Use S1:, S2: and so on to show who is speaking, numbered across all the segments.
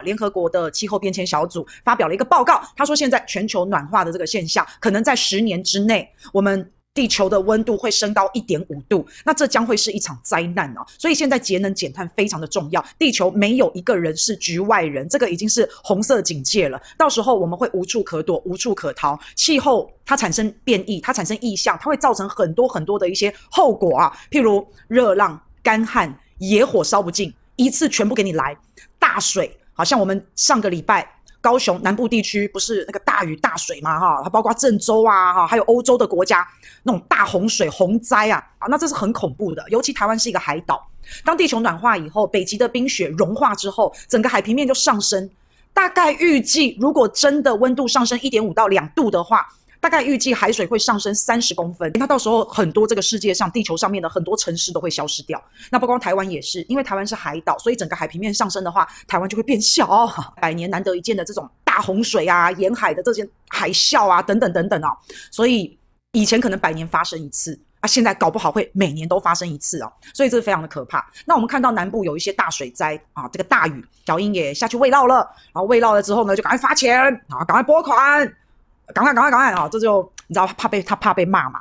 S1: 联合国的气候变迁小组发表了一个报告，他说现在全球暖化的这个现象，可能在十年之内，我们地球的温度会升高一点五度，那这将会是一场灾难哦。所以现在节能减碳非常的重要，地球没有一个人是局外人，这个已经是红色警戒了。到时候我们会无处可躲，无处可逃。气候它产生变异，它产生异象，它会造成很多很多的一些后果啊，譬如热浪、干旱、野火烧不尽，一次全部给你来，大水。好像我们上个礼拜高雄南部地区不是那个大雨大水嘛？哈，它包括郑州啊，哈，还有欧洲的国家那种大洪水洪灾啊，啊，那这是很恐怖的。尤其台湾是一个海岛，当地球暖化以后，北极的冰雪融化之后，整个海平面就上升。大概预计，如果真的温度上升一点五到两度的话。大概预计海水会上升三十公分，那到时候很多这个世界上地球上面的很多城市都会消失掉。那不光台湾也是，因为台湾是海岛，所以整个海平面上升的话，台湾就会变小。百年难得一见的这种大洪水啊，沿海的这些海啸啊，等等等等啊，所以以前可能百年发生一次啊，现在搞不好会每年都发生一次哦，所以这是非常的可怕。那我们看到南部有一些大水灾啊，这个大雨，小英也下去慰劳了，然后慰劳了之后呢，就赶快发钱啊，赶快拨款。赶快，赶快，赶快啊！这就你知道，怕被他怕被骂嘛？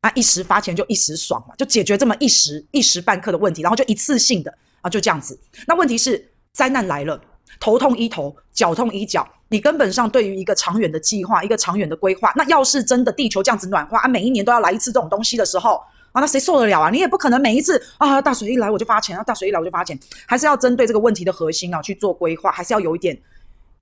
S1: 啊，一时发钱就一时爽嘛，就解决这么一时一时半刻的问题，然后就一次性的啊，就这样子。那问题是灾难来了，头痛医头，脚痛医脚，你根本上对于一个长远的计划，一个长远的规划，那要是真的地球这样子暖化啊，每一年都要来一次这种东西的时候啊，那谁受得了啊？你也不可能每一次啊，大水一来我就发钱啊，大水一来我就发钱，还是要针对这个问题的核心啊去做规划，还是要有一点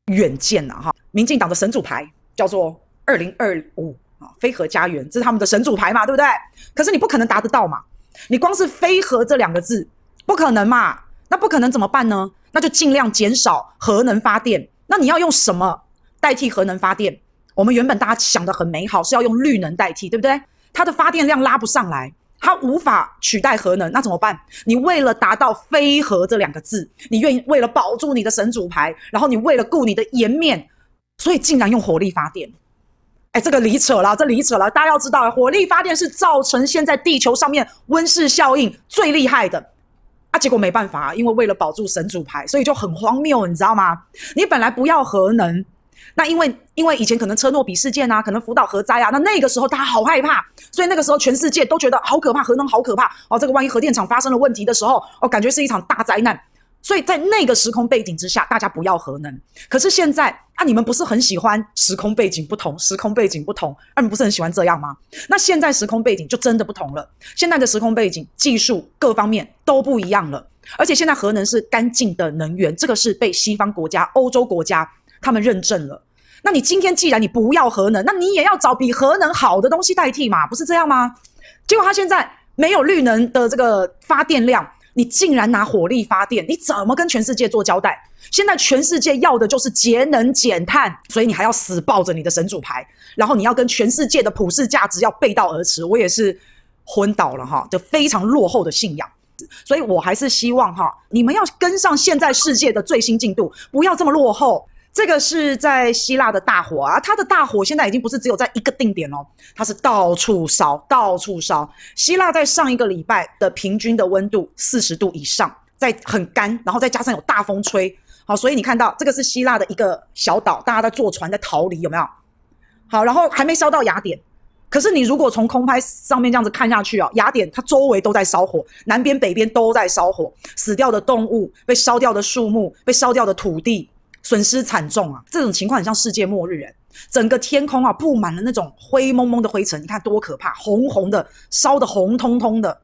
S1: 远见呐哈。民进党的神主牌叫做。二零二五啊，非核家园，这是他们的神主牌嘛，对不对？可是你不可能达得到嘛，你光是“非核”这两个字，不可能嘛？那不可能怎么办呢？那就尽量减少核能发电。那你要用什么代替核能发电？我们原本大家想得很美好，是要用绿能代替，对不对？它的发电量拉不上来，它无法取代核能，那怎么办？你为了达到“非核”这两个字，你愿意为了保住你的神主牌，然后你为了顾你的颜面，所以竟然用火力发电。哎，这个离扯了，这离扯了。大家要知道，火力发电是造成现在地球上面温室效应最厉害的啊。结果没办法，因为为了保住神主牌，所以就很荒谬，你知道吗？你本来不要核能，那因为因为以前可能车诺比事件啊，可能福岛核灾啊，那那个时候大家好害怕，所以那个时候全世界都觉得好可怕，核能好可怕哦。这个万一核电厂发生了问题的时候，哦，感觉是一场大灾难。所以在那个时空背景之下，大家不要核能。可是现在啊，你们不是很喜欢时空背景不同，时空背景不同，啊，你们不是很喜欢这样吗？那现在时空背景就真的不同了。现在的时空背景、技术各方面都不一样了。而且现在核能是干净的能源，这个是被西方国家、欧洲国家他们认证了。那你今天既然你不要核能，那你也要找比核能好的东西代替嘛，不是这样吗？结果他现在没有绿能的这个发电量。你竟然拿火力发电，你怎么跟全世界做交代？现在全世界要的就是节能减碳，所以你还要死抱着你的神主牌，然后你要跟全世界的普世价值要背道而驰。我也是昏倒了哈，就非常落后的信仰，所以我还是希望哈，你们要跟上现在世界的最新进度，不要这么落后。这个是在希腊的大火啊，它的大火现在已经不是只有在一个定点哦，它是到处烧，到处烧。希腊在上一个礼拜的平均的温度四十度以上，在很干，然后再加上有大风吹，好，所以你看到这个是希腊的一个小岛，大家在坐船在逃离，有没有？好，然后还没烧到雅典，可是你如果从空拍上面这样子看下去啊，雅典它周围都在烧火，南边北边都在烧火，死掉的动物，被烧掉的树木，被烧掉的土地。损失惨重啊！这种情况很像世界末日，整个天空啊布满了那种灰蒙蒙的灰尘，你看多可怕！红红的，烧得红彤彤的，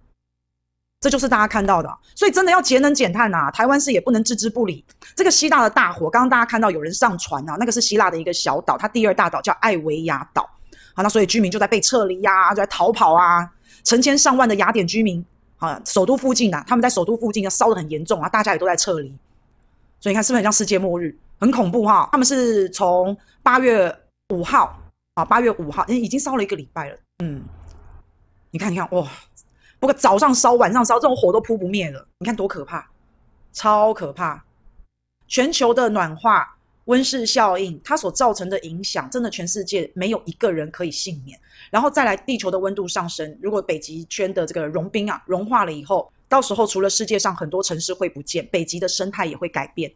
S1: 这就是大家看到的。所以真的要节能减碳啊！台湾市也不能置之不理。这个希腊的大火，刚刚大家看到有人上船啊，那个是希腊的一个小岛，它第二大岛叫艾维亚岛。好，那所以居民就在被撤离呀、啊，就在逃跑啊，成千上万的雅典居民啊，首都附近啊，他们在首都附近要烧得很严重啊，大家也都在撤离。所以你看，是不是很像世界末日？很恐怖哈！他们是从八月五号啊，八月五号，已经烧了一个礼拜了。嗯，你看，你看，哇！不过早上烧，晚上烧，这种火都扑不灭了。你看多可怕，超可怕！全球的暖化、温室效应，它所造成的影响，真的全世界没有一个人可以幸免。然后再来，地球的温度上升，如果北极圈的这个融冰啊融化了以后，到时候除了世界上很多城市会不见，北极的生态也会改变。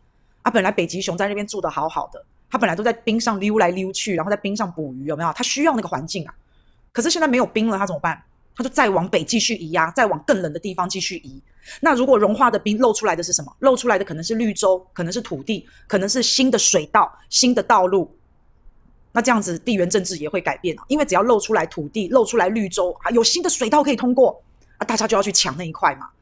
S1: 啊，本来北极熊在那边住得好好的，它本来都在冰上溜来溜去，然后在冰上捕鱼，有没有？它需要那个环境啊。可是现在没有冰了，它怎么办？它就再往北继续移呀，再往更冷的地方继续移。那如果融化的冰露出来的是什么？露出来的可能是绿洲，可能是土地，可能是新的水道、新的道路。那这样子地缘政治也会改变啊，因为只要露出来土地、露出来绿洲啊，有新的水道可以通过啊，大家就要去抢那一块嘛。